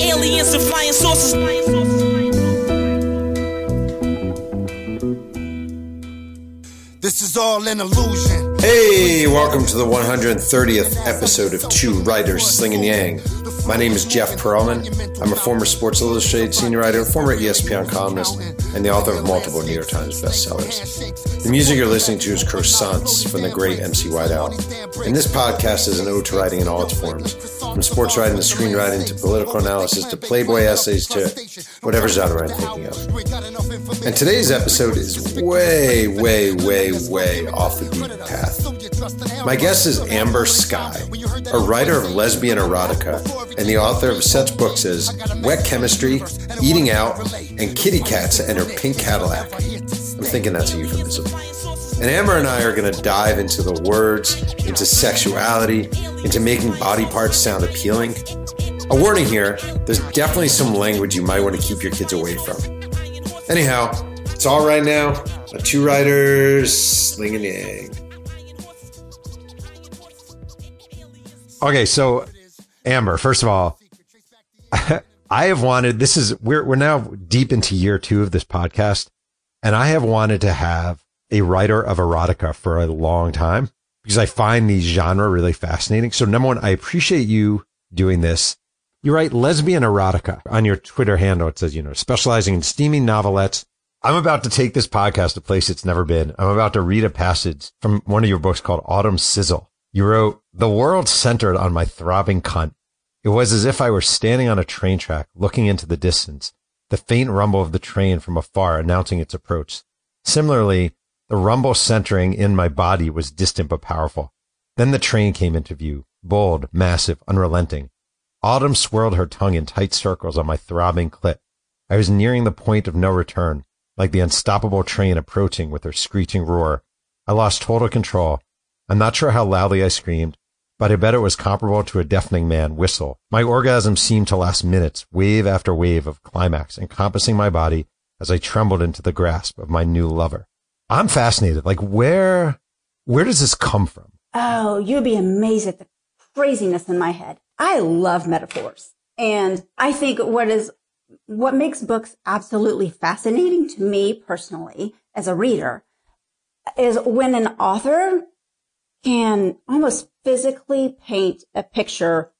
Aliens and flying saucers. This is all an illusion. Hey, welcome to the 130th episode of Two Writers Slinging Yang. My name is Jeff Pearlman. I'm a former Sports Illustrated senior writer, former ESPN columnist, and the author of multiple New York Times bestsellers. The music you're listening to is Croissants from the great MC Whiteout. And this podcast is an ode to writing in all its forms, from sports writing to screenwriting to political analysis to Playboy essays to whatever genre I'm thinking of. And today's episode is way, way, way, way off the beaten path. My guest is Amber Skye, a writer of lesbian erotica and the author of such books as Wet Chemistry, Eating Out, and Kitty Katz and Her Pink Cadillac. I'm thinking that's a euphemism. And Amber and I are going to dive into the words, into sexuality, into making body parts sound appealing. A warning here there's definitely some language you might want to keep your kids away from. Anyhow, it's all right now. A two writers slinging yang. Okay, so Amber, first of all, I have wanted this is we're we're now deep into year two of this podcast, and I have wanted to have a writer of erotica for a long time because I find these genre really fascinating. So number one, I appreciate you doing this. You write lesbian erotica on your Twitter handle. It says, you know, specializing in steamy novelettes. I'm about to take this podcast to a place it's never been. I'm about to read a passage from one of your books called Autumn Sizzle. You wrote, the world centered on my throbbing cunt. It was as if I were standing on a train track, looking into the distance, the faint rumble of the train from afar announcing its approach. Similarly, the rumble centering in my body was distant but powerful. Then the train came into view, bold, massive, unrelenting. Autumn swirled her tongue in tight circles on my throbbing clit. I was nearing the point of no return, like the unstoppable train approaching with her screeching roar. I lost total control. I'm not sure how loudly I screamed, but I bet it was comparable to a deafening man whistle. My orgasm seemed to last minutes, wave after wave of climax encompassing my body as I trembled into the grasp of my new lover. I'm fascinated. Like where, where does this come from? Oh, you'd be amazed at the craziness in my head. I love metaphors. And I think what is, what makes books absolutely fascinating to me personally as a reader is when an author can almost physically paint a picture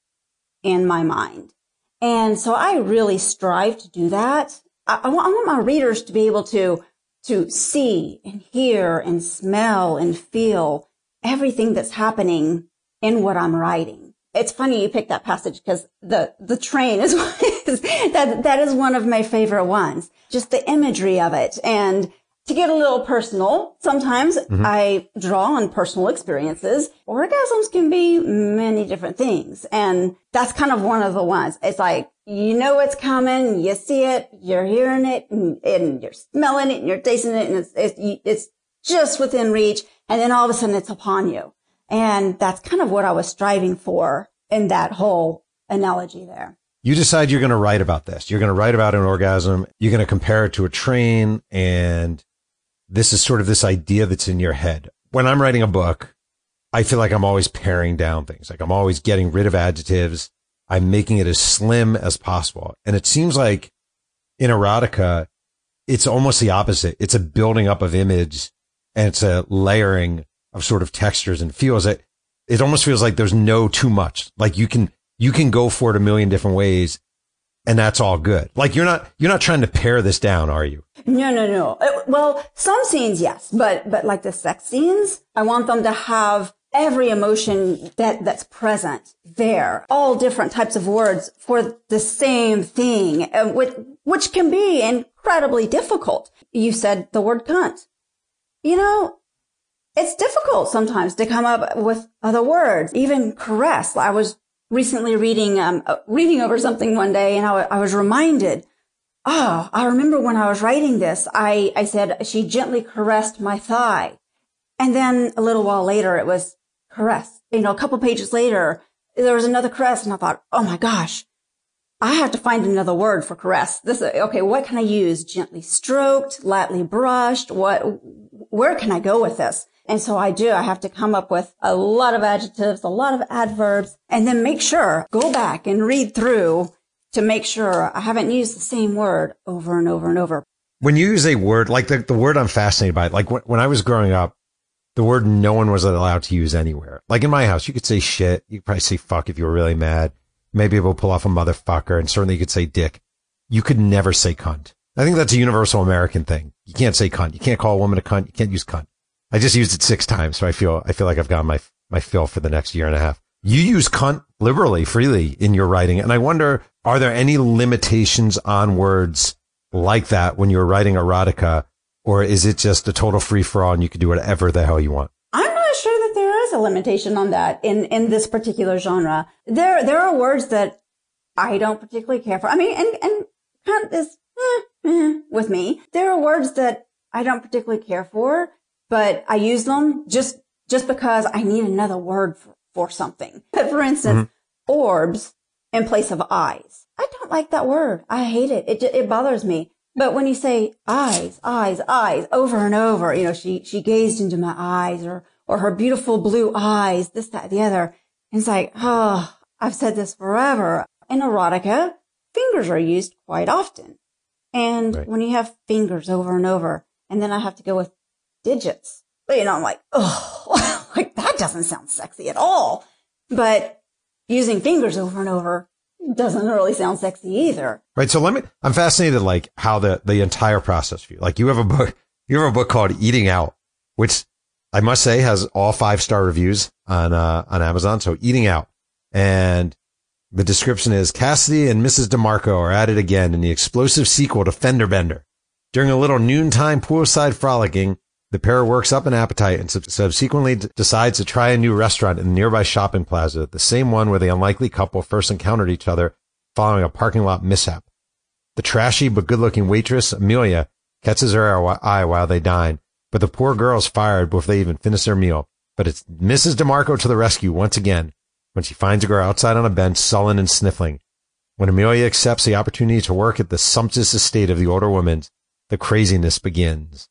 in my mind. And so I really strive to do that. I, I, want, I want my readers to be able to, to see and hear and smell and feel everything that's happening in what I'm writing. It's funny you picked that passage because the, the train is, that, that is one of my favorite ones. Just the imagery of it and to get a little personal, sometimes mm-hmm. I draw on personal experiences. Orgasms can be many different things. And that's kind of one of the ones. It's like, you know what's coming, you see it, you're hearing it, and, and you're smelling it, and you're tasting it, and it's, it's, it's just within reach. And then all of a sudden it's upon you. And that's kind of what I was striving for in that whole analogy there you decide you're going to write about this. You're going to write about an orgasm. You're going to compare it to a train and this is sort of this idea that's in your head. When I'm writing a book, I feel like I'm always paring down things. Like I'm always getting rid of adjectives. I'm making it as slim as possible. And it seems like in erotica, it's almost the opposite. It's a building up of image and it's a layering of sort of textures and feels it. It almost feels like there's no too much. Like you can, you can go for it a million different ways and that's all good. Like you're not you're not trying to pare this down, are you? No, no, no. Uh, well, some scenes, yes, but but like the sex scenes, I want them to have every emotion that that's present there, all different types of words for the same thing, uh, which which can be incredibly difficult. You said the word cunt. You know, it's difficult sometimes to come up with other words, even caress. I was recently reading, um, uh, reading over something one day and I, w- I was reminded, oh, I remember when I was writing this, I, I said, she gently caressed my thigh. And then a little while later, it was caress. You know, a couple pages later, there was another caress and I thought, oh my gosh, I have to find another word for caress. This, okay, what can I use? Gently stroked, lightly brushed. What, where can I go with this? And so I do. I have to come up with a lot of adjectives, a lot of adverbs, and then make sure, go back and read through to make sure I haven't used the same word over and over and over. When you use a word like the, the word I'm fascinated by, like when, when I was growing up, the word no one was allowed to use anywhere. Like in my house, you could say shit. You could probably say fuck if you were really mad. Maybe will pull off a motherfucker. And certainly you could say dick. You could never say cunt. I think that's a universal American thing. You can't say cunt. You can't call a woman a cunt. You can't use cunt. I just used it six times. So I feel, I feel like I've got my, my fill for the next year and a half. You use cunt liberally, freely in your writing. And I wonder, are there any limitations on words like that when you're writing erotica? Or is it just a total free for all and you can do whatever the hell you want? I'm not sure that there is a limitation on that in, in this particular genre. There, there are words that I don't particularly care for. I mean, and, and cunt is eh, eh, with me. There are words that I don't particularly care for, but I use them just, just because I need another word for, for something. For instance, mm-hmm. orbs in place of eyes. I don't like that word. I hate it. It, it bothers me. But when you say eyes, eyes, eyes over and over, you know, she, she gazed into my eyes or, or her beautiful blue eyes, this, that, the other. And it's like, oh, I've said this forever. In erotica, fingers are used quite often. And right. when you have fingers over and over, and then I have to go with digits, you know, I'm like, oh, like that doesn't sound sexy at all. But using fingers over and over doesn't really sound sexy either. Right. So let me, I'm fascinated like how the, the entire process for you, like you have a book, you have a book called Eating Out, which I must say has all five star reviews on, uh, on Amazon. So Eating Out and the description is Cassidy and Mrs. DeMarco are at it again in the explosive sequel to Fender Bender. During a little noontime poolside frolicking, the pair works up an appetite and subsequently decides to try a new restaurant in the nearby shopping plaza, the same one where the unlikely couple first encountered each other following a parking lot mishap. The trashy but good-looking waitress, Amelia, catches her eye while they dine, but the poor girl's fired before they even finish their meal. But it's Mrs. DeMarco to the rescue once again when she finds a girl outside on a bench sullen and sniffling. When Amelia accepts the opportunity to work at the sumptuous estate of the older woman, the craziness begins.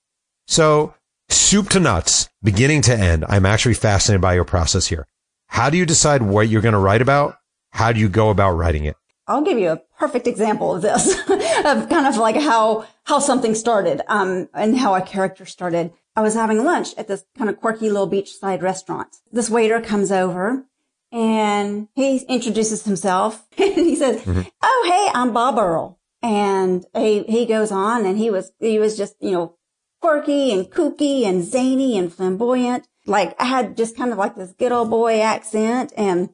So, soup to nuts, beginning to end, I'm actually fascinated by your process here. How do you decide what you're going to write about? How do you go about writing it? I'll give you a perfect example of this, of kind of like how, how something started, um, and how a character started. I was having lunch at this kind of quirky little beachside restaurant. This waiter comes over and he introduces himself and he says, mm-hmm. Oh, hey, I'm Bob Earl. And he, he goes on and he was, he was just, you know, quirky and kooky and zany and flamboyant. Like I had just kind of like this good old boy accent and,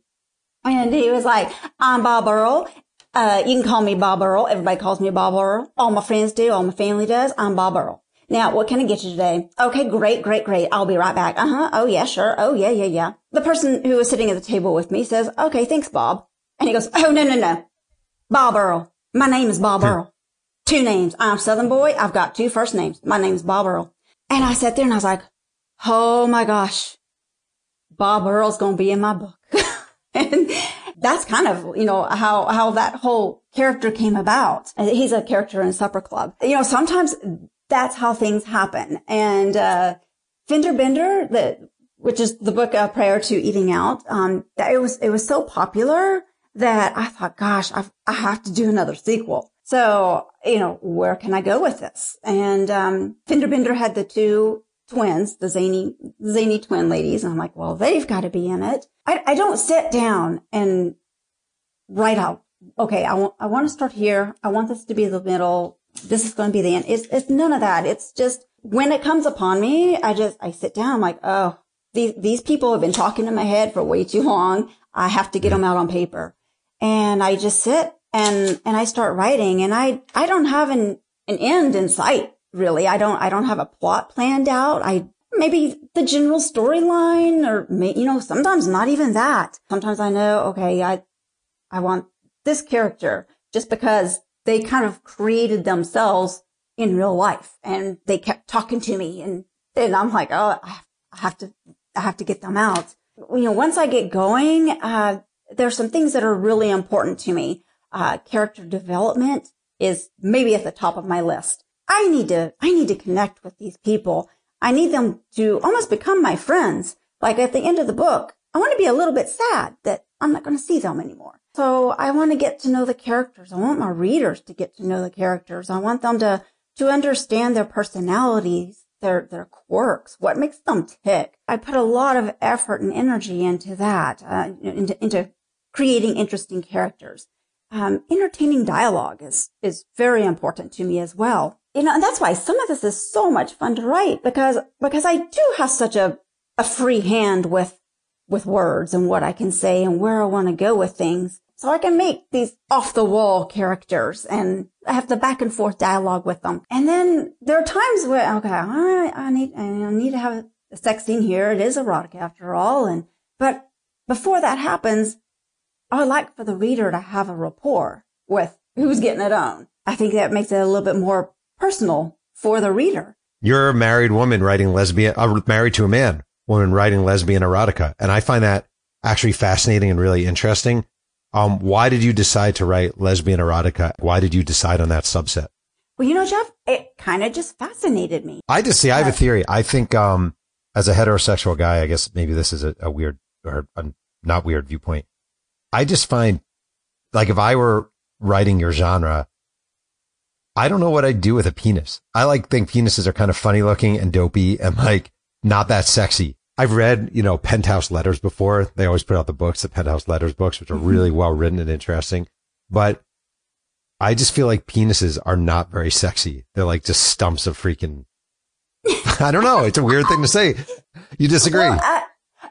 and he was like, I'm Bob Earl. Uh, you can call me Bob Earl. Everybody calls me Bob Earl. All my friends do. All my family does. I'm Bob Earl. Now, what can I get you today? Okay, great, great, great. I'll be right back. Uh huh. Oh yeah, sure. Oh yeah, yeah, yeah. The person who was sitting at the table with me says, okay, thanks, Bob. And he goes, oh, no, no, no. Bob Earl. My name is Bob Earl. Two names. I'm Southern boy. I've got two first names. My name's Bob Earl. And I sat there and I was like, oh my gosh, Bob Earl's going to be in my book. and that's kind of, you know, how, how that whole character came about. He's a character in Supper Club. You know, sometimes that's how things happen. And, uh, Fender Bender, the, which is the book uh, prior to Eating Out, um, that it was, it was so popular that I thought, gosh, I've, I have to do another sequel. So, you know, where can I go with this? And, um, Fender Bender had the two twins, the zany, zany twin ladies. And I'm like, well, they've got to be in it. I, I don't sit down and write out, okay, I want, I want to start here. I want this to be the middle this is going to be the end. It's, it's none of that. It's just when it comes upon me, I just, I sit down I'm like, oh, these, these people have been talking in my head for way too long. I have to get them out on paper. And I just sit and, and I start writing and I, I don't have an, an end in sight, really. I don't, I don't have a plot planned out. I, maybe the general storyline or, may, you know, sometimes not even that. Sometimes I know, okay, I, I want this character just because they kind of created themselves in real life and they kept talking to me and, and I'm like, oh, I have to, I have to get them out. You know, once I get going, uh, there's some things that are really important to me. Uh, character development is maybe at the top of my list. I need to, I need to connect with these people. I need them to almost become my friends. Like at the end of the book, I want to be a little bit sad that I'm not going to see them anymore. So I want to get to know the characters. I want my readers to get to know the characters. I want them to, to understand their personalities, their, their quirks, what makes them tick. I put a lot of effort and energy into that, uh, into, into creating interesting characters. Um, entertaining dialogue is, is very important to me as well. You know, and that's why some of this is so much fun to write because, because I do have such a, a free hand with, with words and what I can say and where I want to go with things. So I can make these off the wall characters and I have the back and forth dialogue with them. And then there are times where, okay, I, I need, I need to have a sex scene here. It is erotic after all. And, but before that happens, I would like for the reader to have a rapport with who's getting it on. I think that makes it a little bit more personal for the reader. You're a married woman writing lesbian, uh, married to a man, woman writing lesbian erotica. And I find that actually fascinating and really interesting. Um, why did you decide to write lesbian erotica? Why did you decide on that subset? Well, you know, Jeff, it kind of just fascinated me. I just see, I have a theory. I think, um, as a heterosexual guy, I guess maybe this is a, a weird or a not weird viewpoint. I just find like if I were writing your genre, I don't know what I'd do with a penis. I like think penises are kind of funny looking and dopey and like not that sexy. I've read, you know, Penthouse Letters before. They always put out the books, the Penthouse Letters books, which are Mm-hmm. really well written and interesting. But I just feel like penises are not very sexy. They're like just stumps of freaking. I don't know. It's a weird thing to say. You disagree? Well, I,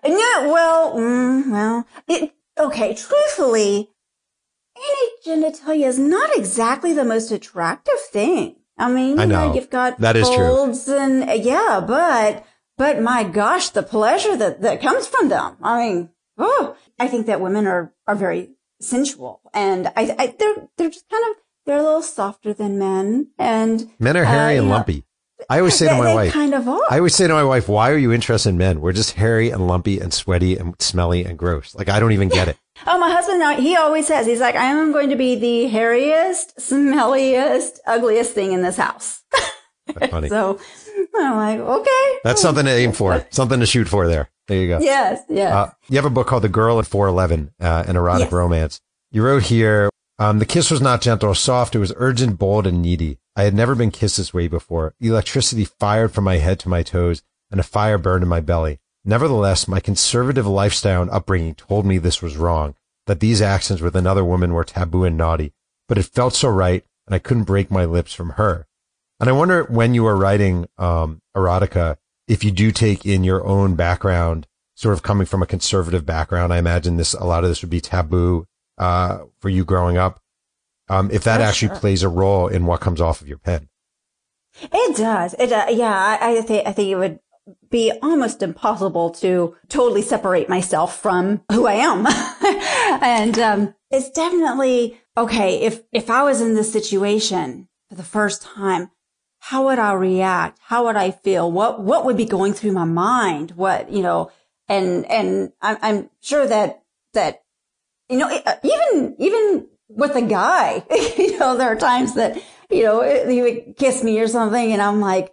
no, well, mm, well, it, okay, truthfully, any genitalia is not exactly the most attractive thing. I mean, I you know. you've got That is true. folds and uh, yeah, but, but my gosh, the pleasure that, that comes from them. I mean, oh, I think that women are, are very sensual and I, I, they're, they're just kind of, they're a little softer than men and Men are hairy uh, and know, lumpy. I always say to my wife, kind of are. I always say to my wife, why are you interested in men? We're just hairy and lumpy and sweaty and smelly and gross. Like, I don't even get it. Oh, my husband, he always says, he's like, I am going to be the hairiest, smelliest, ugliest thing in this house. That's So I'm like, okay. That's something to aim for, something to shoot for there. There you go. Yes, yes. Uh, you have a book called The Girl at 411, uh, an erotic Yes. romance. You wrote here, um, the kiss was not gentle or soft. It was urgent, bold, and needy. I had never been kissed this way before. Electricity fired from my head to my toes and a fire burned in my belly. Nevertheless, my conservative lifestyle and upbringing told me this was wrong, that these actions with another woman were taboo and naughty, but it felt so right and I couldn't break my lips from her. And I wonder when you are writing, um, erotica, if you do take in your own background, sort of coming from a conservative background, I imagine this, a lot of this would be taboo, uh, for you growing up. Um, if that actually sure. plays a role in what comes off of your pen. It does. It does. Yeah, I, I think I think it would be almost impossible to totally separate myself from who I am. and um, it's definitely okay. If if I was in this situation for the first time, how would I react? How would I feel? What what would be going through my mind? What you know? And and I'm, I'm sure that that you know uh, even even with a guy, you know, there are times that you know he would kiss me or something, and I'm like,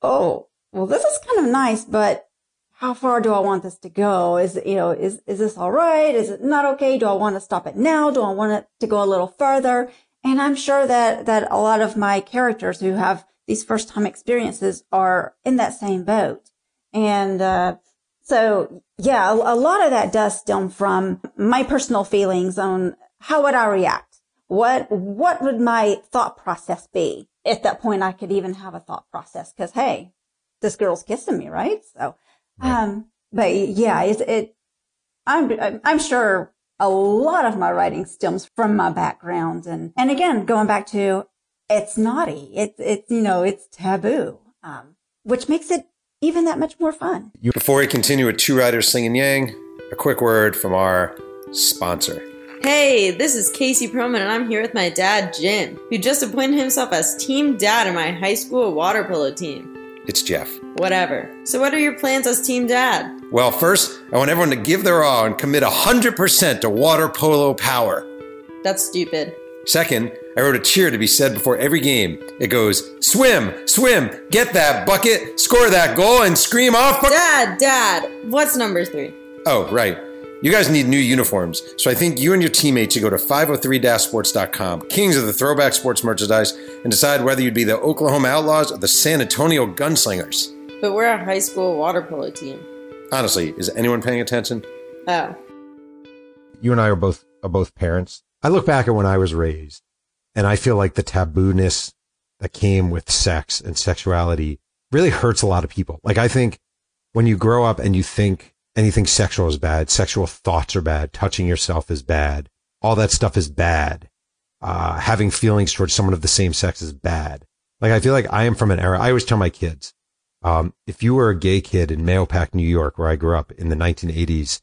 oh, well, this is kind of nice, but how far do I want this to go? Is you know, is is this all right? Is it not okay? Do I want to stop it now? Do I want it to go a little further? And I'm sure that that a lot of my characters who have these first time experiences are in that same boat. And uh, so, yeah, a, a lot of that does stem from my personal feelings on how would I react? What what would my thought process be? At that point, I could even have a thought process because hey, this girl's kissing me, right? So, um, but yeah, it's it. I'm I'm- I'm sure a lot of my writing stems from my background, and and again, going back to it's naughty. It's it's you know it's taboo, um, which makes it even that much more fun. Before we continue with Two Writers Slinging Yang, a quick word from our sponsor. Hey, this is Casey Pearlman, and I'm here with my dad, Jim, who just appointed himself as team dad in my high school water polo team. It's Jeff. Whatever. So, what are your plans as team dad? Well, first, I want everyone to give their all and commit 100% to water polo power. That's stupid. Second, I wrote a cheer to be said before every game. It goes, swim, swim, get that bucket, score that goal, and scream off. bu- Dad, dad, what's number three? oh, right. You guys need new uniforms, so I think you and your teammates should go to 503-sports.com, kings of the throwback sports merchandise, and decide whether you'd be the Oklahoma Outlaws or the San Antonio Gunslingers. But we're a high school water polo team. Honestly, is anyone paying attention? Oh. You and I are both are both parents. I look back at when I was raised, and I feel like the tabooness that came with sex and sexuality really hurts a lot of people. Like I think when you grow up and you think anything sexual is bad, sexual thoughts are bad, touching yourself is bad, all that stuff is bad. Uh, having feelings towards someone of the same sex is bad. Like I feel like I am from an era. I always tell my kids, um, if you were a gay kid in Mahopac, New York, where I grew up in the 1980s,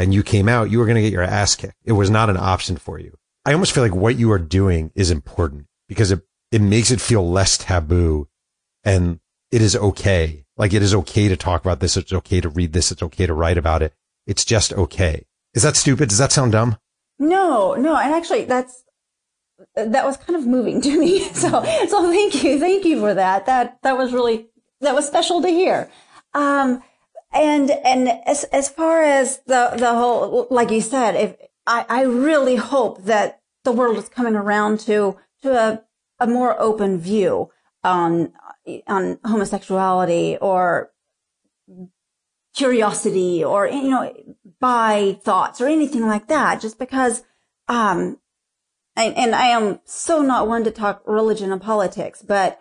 and you came out, you were going to get your ass kicked. It was not an option for you. I almost feel like what you are doing is important because it, it makes it feel less taboo and it is okay. Like it is okay to talk about this. It's okay to read this. It's okay to write about it. It's just okay. Is that stupid? Does that sound dumb? No, no. And actually that's, that was kind of moving to me. So, so thank you. Thank you for that. That, that was really, that was special to hear. Um, and, and as, as far as the, the whole, like you said, if I, I really hope that the world is coming around to, to a, a more open view on, on homosexuality or curiosity or, you know, by thoughts or anything like that, just because, um, and, and I am so not one to talk religion and politics, but,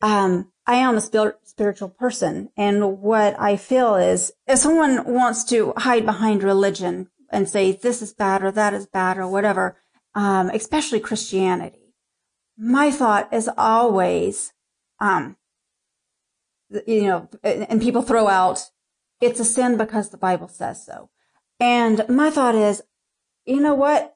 um, I am a spir- spiritual person. And what I feel is if someone wants to hide behind religion and say this is bad or that is bad or whatever, um, especially Christianity, my thought is always, um, you know, and people throw out, it's a sin because the Bible says so. And my thought is, you know what?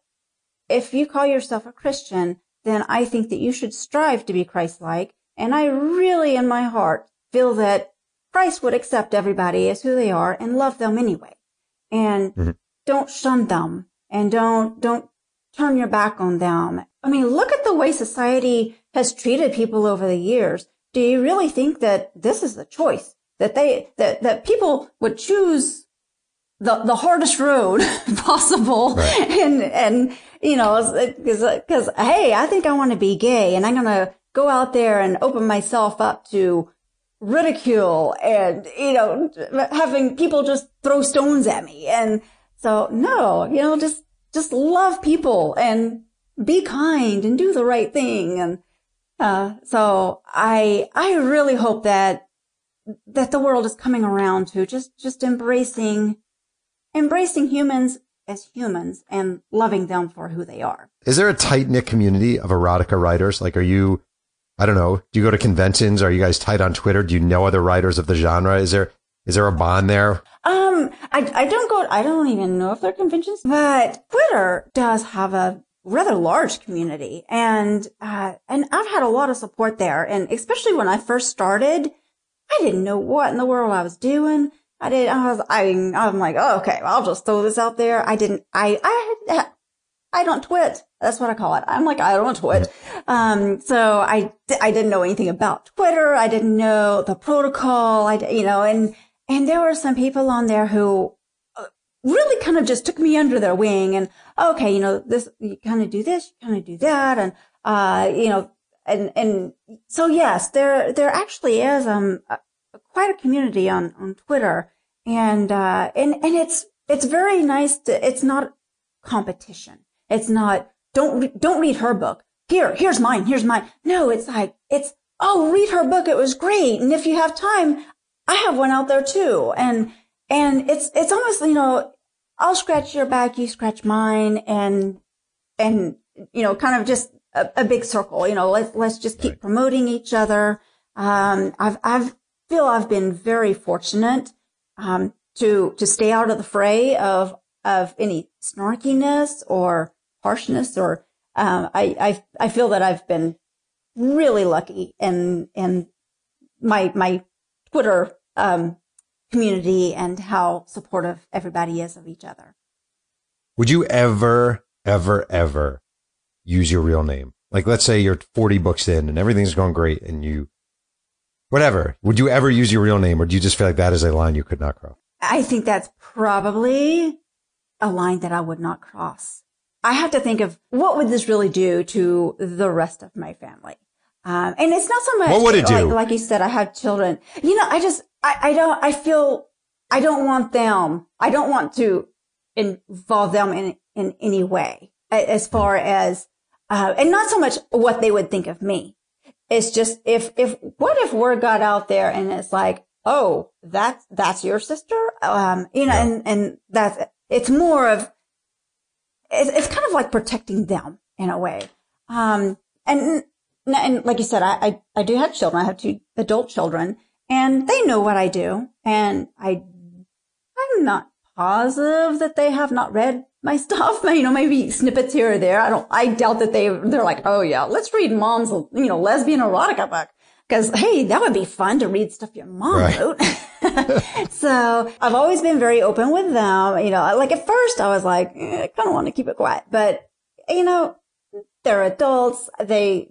If you call yourself a Christian, then I think that you should strive to be Christ-like. And I really, in my heart, feel that Christ would accept everybody as who they are and love them anyway. And mm-hmm. don't shun them and don't, don't turn your back on them. I mean, look at the way society has treated people over the years do you really think that this is the choice that they that that people would choose the the hardest road possible right. and and you know because because hey I think I want to be gay and I'm gonna go out there and open myself up to ridicule and you know having people just throw stones at me and so no you know just just love people and be kind and do the right thing and uh, so I, I really hope that, that the world is coming around to just, just embracing, embracing humans as humans and loving them for who they are. Is there a tight knit community of erotica writers? Like, are you, I don't know, do you go to conventions? Are you guys tight on Twitter? Do you know other writers of the genre? Is there, is there a bond there? Um, I, I don't go, I don't even know if there are conventions, but Twitter does have a rather large community and uh, and I've had a lot of support there and especially when I first started I didn't know what in the world I was doing I did I was I I'm like oh, okay I'll just throw this out there I didn't I I I don't twit. That's what I call it. I'm like I don't twit. Um so I I didn't know anything about Twitter. I didn't know the protocol. I you know and and there were some people on there who really kind of just took me under their wing and okay, you know, this, you kind of do this, you kind of do that. And, uh, you know, and, and so yes, there, there actually is, um, a, quite a community on, on Twitter. And, uh, and, and it's, it's very nice to, it's not competition. It's not, don't, don't read her book. Here, here's mine. Here's mine. No, it's like, it's, oh, read her book. It was great. And if you have time, I have one out there too. And, and it's, it's almost, you know, I'll scratch your back, you scratch mine and, and, you know, kind of just a, a big circle, you know, let's, let's just keep right. promoting each other. Um, I've, I've feel I've been very fortunate, um, to, to stay out of the fray of, of any snarkiness or harshness or, um, I, I, I feel that I've been really lucky and, and my, my Twitter, um, community and how supportive everybody is of each other. Would you ever, ever, ever use your real name? Like, let's say you're 40 books in and everything's going great and you, whatever. Would you ever use your real name or do you just feel like that is a line you could not cross? I think that's probably a line that I would not cross. I have to think of what would this really do to the rest of my family. Um, and it's not so much. What would it like, do? Like you said, I have children. You know, I just, I, I don't, I feel, I don't want them. I don't want to involve them in, in any way as far as, uh, and not so much what they would think of me. It's just if, if, what if word got out there and it's like, oh, that's, that's your sister? Um, you know, and, and that's, it's more of, it's, it's kind of like protecting them in a way. Um, and, and like you said, I, I, I do have children. I have two adult children and they know what I do. And I, I'm not positive that they have not read my stuff. You know, maybe snippets here or there. I don't, I doubt that they, they're like, oh yeah, let's read mom's, you know, lesbian erotica book. Cause hey, that would be fun to read stuff your mom Right. wrote. so I've always been very open with them. You know, like at first I was like, eh, I kind of want to keep it quiet, but you know, they're adults. They,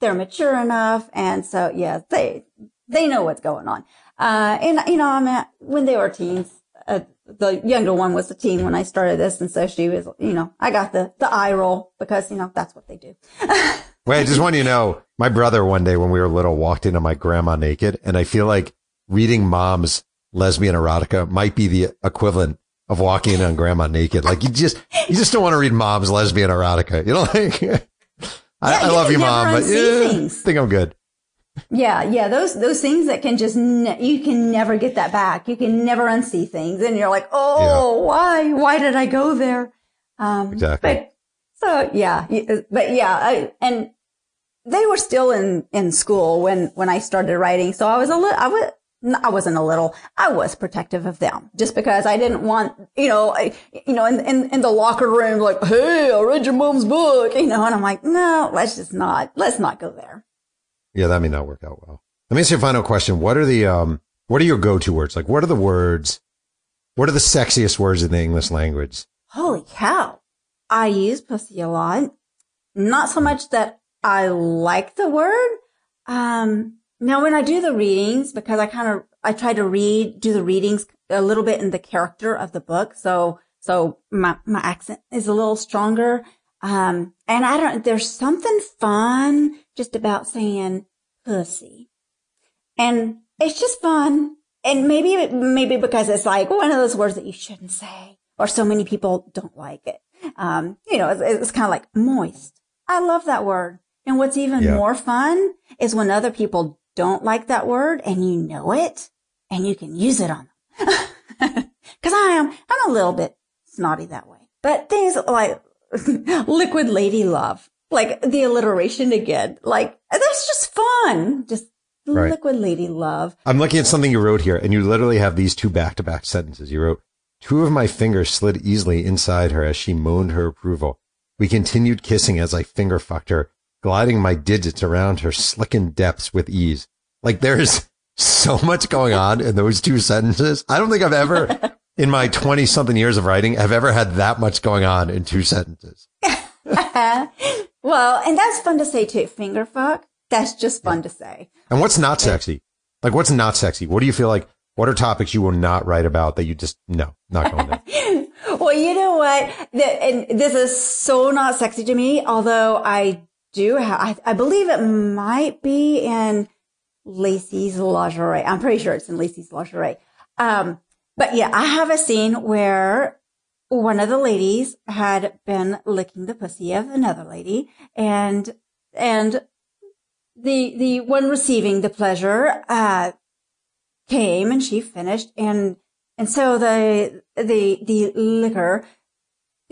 they're mature enough. And so, yeah, they, they know what's going on. Uh, and you know, I mean, when they were teens, uh, the younger one was a teen when I started this. And so she was, you know, I got the, the eye roll because, you know, that's what they do. Wait, I just want you to know, my brother one day when we were little walked into my grandma naked, and I feel like reading mom's lesbian erotica might be the equivalent of walking in on grandma naked. Like you just, you just don't want to read mom's lesbian erotica. You know, like, I, Yeah, I you love you, mom, but yeah, I think I'm good. Yeah, yeah, those those things that can just ne- you can never get that back. You can never unsee things, and you're like, oh, why? Why did I go there? Um, Exactly. But so yeah, but yeah, I, and they were still in in school when when I started writing, so I was a little, I was. I wasn't a little. I was protective of them just because I didn't want, you know, I, you know, in, in in the locker room, like, hey, I read your mom's book, you know, and I'm like, no, let's just not, let's not go there. Yeah, that may not work out well. Let me ask you a final question. What are the, um, what are your go-to words? Like, what are the words? What are the sexiest words in the English language? Holy cow. I use pussy a lot. Not so much that I like the word. Um, now when I do the readings, because I kind of, I try to read, do the readings a little bit in the character of the book. So, so my, my accent is a little stronger. Um, and I don't, there's something fun just about saying pussy. And it's just fun. And maybe, maybe because it's like one of those words that you shouldn't say or so many people don't like it. Um, you know, it's, it's kind of like moist. I love that word. And what's even Yeah. more fun is when other people don't like that word and you know it and you can use it on them. Cause I am, I'm a little bit snotty that way, but things like liquid lady love, like the alliteration again, like that's just fun. Just Right. liquid lady love. I'm looking at something you wrote here, and you literally have these two back-to-back sentences. You wrote, two of my fingers slid easily inside her as she moaned her approval. We continued kissing as I finger fucked her, gliding my digits around her slickened depths with ease. Like there's so much going on in those two sentences. I don't think I've ever, in my 20 something years of writing, have ever had that much going on in two sentences. well, and that's fun to say too. Finger fuck. That's just fun to say. And what's not sexy? Like what's not sexy? What do you feel like? What are topics you will not write about that you just, no, not going there? well, you know what? The, and this is so not sexy to me, although I do have, I, I believe it might be in Lacey's lingerie. I'm pretty sure it's in Lacey's lingerie. Um, but yeah, I have a scene where one of the ladies had been licking the pussy of another lady and, and the, the one receiving the pleasure, uh, came and she finished and, and so the, the, the liquor,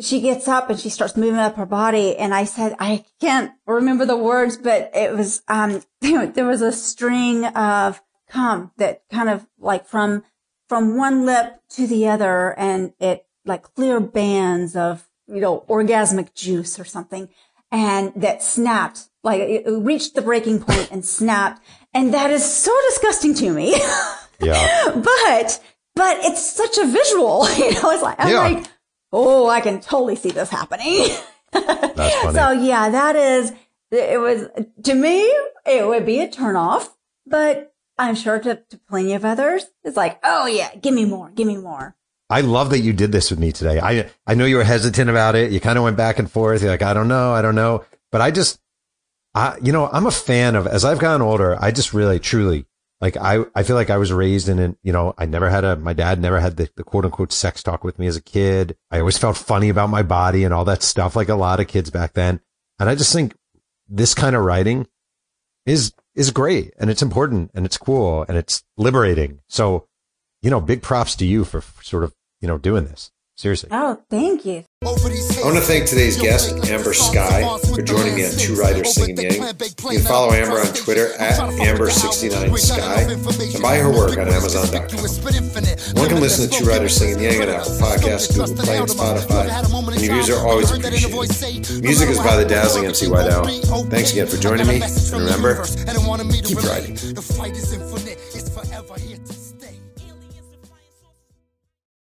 she gets up and she starts moving up her body. And I said, I can't remember the words, but it was, um, there was a string of come that kind of like from, from one lip to the other and it like clear bands of, you know, orgasmic juice or something. And that snapped, like it reached the breaking point and snapped. And that is so disgusting to me. Yeah. but, but it's such a visual, you know, it's like, I'm Yeah. like, oh, I can totally see this happening. That's funny. So yeah, that is, it was, to me, it would be a turnoff, but I'm sure to, to plenty of others, it's like, oh yeah, give me more, give me more. I love that you did this with me today. I I know you were hesitant about it. You kind of went back and forth. You're like, I don't know, I don't know. But I just, I you know, I'm a fan of. As I've gotten older, I just really, truly like I, I feel like I was raised in it. You know, I never had a, my dad never had the, the quote unquote sex talk with me as a kid. I always felt funny about my body and all that stuff, like a lot of kids back then. And I just think this kind of writing is, is great and it's important and it's cool and it's liberating. So, you know, big props to you for sort of, you know, doing this. Seriously. Oh, thank you. I want to thank today's guest, Amber Skye, for joining me on Two Writers Slinging Yang. You can follow Amber on Twitter at Amber69Skye and buy her work on Amazon.com. One can listen to Two Writers Slinging Yang on Apple Podcasts, Google Play, and Spotify, and reviews are always appreciated. Music is by the dazzling MC White Owl. Thanks again for joining me, and remember, keep writing.